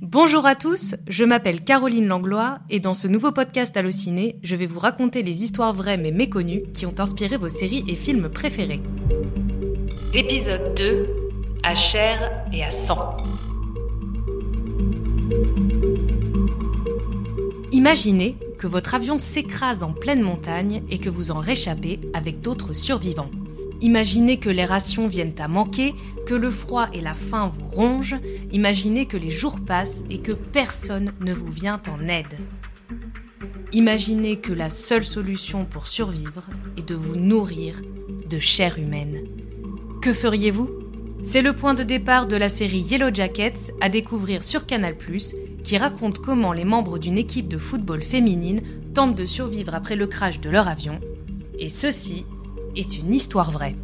Bonjour à tous, je m'appelle Caroline Langlois et dans ce nouveau podcast Allociné, je vais vous raconter les histoires vraies mais méconnues qui ont inspiré vos séries et films préférés. Épisode 2 À chair et à sang. Imaginez que votre avion s'écrase en pleine montagne et que vous en réchappez avec d'autres survivants. Imaginez que les rations viennent à manquer, que le froid et la faim vous rongent, imaginez que les jours passent et que personne ne vous vient en aide. Imaginez que la seule solution pour survivre est de vous nourrir de chair humaine. Que feriez-vous? C'est le point de départ de la série Yellow Jackets à découvrir sur Canal ⁇ qui raconte comment les membres d'une équipe de football féminine tentent de survivre après le crash de leur avion. Et ceci est une histoire vraie.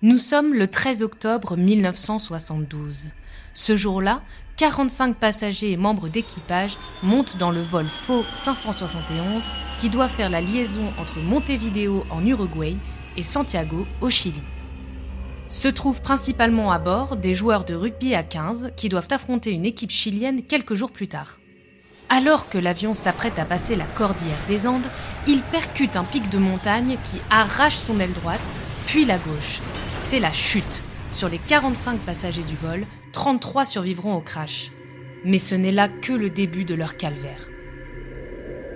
Nous sommes le 13 octobre 1972. Ce jour-là, 45 passagers et membres d'équipage montent dans le vol faux 571 qui doit faire la liaison entre Montevideo en Uruguay et Santiago au Chili. Se trouvent principalement à bord des joueurs de rugby à 15 qui doivent affronter une équipe chilienne quelques jours plus tard. Alors que l'avion s'apprête à passer la cordillère des Andes, il percute un pic de montagne qui arrache son aile droite, puis la gauche. C'est la chute. Sur les 45 passagers du vol, 33 survivront au crash. Mais ce n'est là que le début de leur calvaire.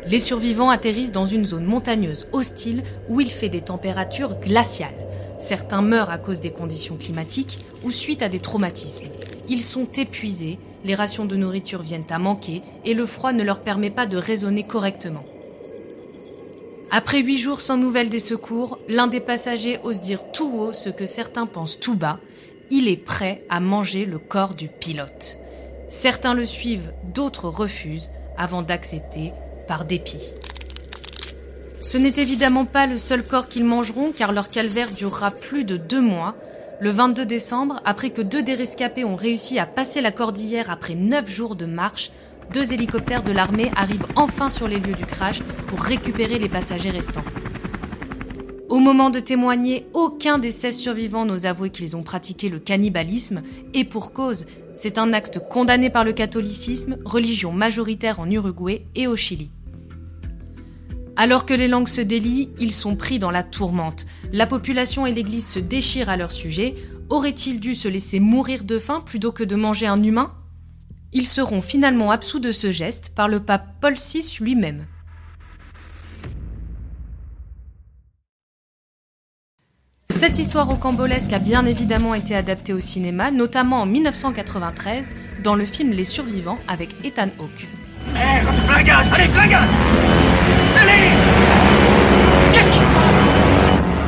Les survivants atterrissent dans une zone montagneuse hostile où il fait des températures glaciales. Certains meurent à cause des conditions climatiques ou suite à des traumatismes. Ils sont épuisés, les rations de nourriture viennent à manquer et le froid ne leur permet pas de raisonner correctement. Après huit jours sans nouvelles des secours, l'un des passagers ose dire tout haut ce que certains pensent tout bas. Il est prêt à manger le corps du pilote. Certains le suivent, d'autres refusent, avant d'accepter par dépit. Ce n'est évidemment pas le seul corps qu'ils mangeront car leur calvaire durera plus de deux mois le 22 décembre, après que deux des rescapés ont réussi à passer la cordillère après neuf jours de marche, deux hélicoptères de l'armée arrivent enfin sur les lieux du crash pour récupérer les passagers restants. Au moment de témoigner, aucun des 16 survivants n'ose avouer qu'ils ont pratiqué le cannibalisme, et pour cause, c'est un acte condamné par le catholicisme, religion majoritaire en Uruguay et au Chili. Alors que les langues se délient, ils sont pris dans la tourmente. La population et l'Église se déchirent à leur sujet. Auraient-ils dû se laisser mourir de faim plutôt que de manger un humain? Ils seront finalement absous de ce geste par le pape Paul VI lui-même. Cette histoire rocambolesque a bien évidemment été adaptée au cinéma, notamment en 1993 dans le film Les Survivants avec Ethan Hawke. Allez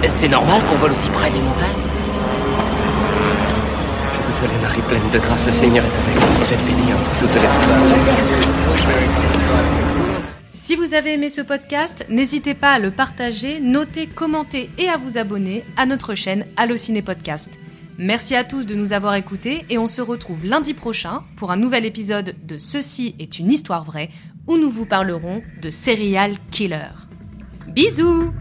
C'est normal qu'on vole aussi près des montagnes Vous allez, Marie pleine de grâce, le Seigneur est avec vous. Vous êtes bénie entre toutes les femmes. Si vous avez aimé ce podcast, n'hésitez pas à le partager, noter, commenter et à vous abonner à notre chaîne Allociné Podcast. Merci à tous de nous avoir écoutés et on se retrouve lundi prochain pour un nouvel épisode de Ceci est une histoire vraie où nous vous parlerons de serial killer. Bisous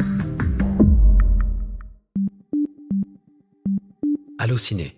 Allociné,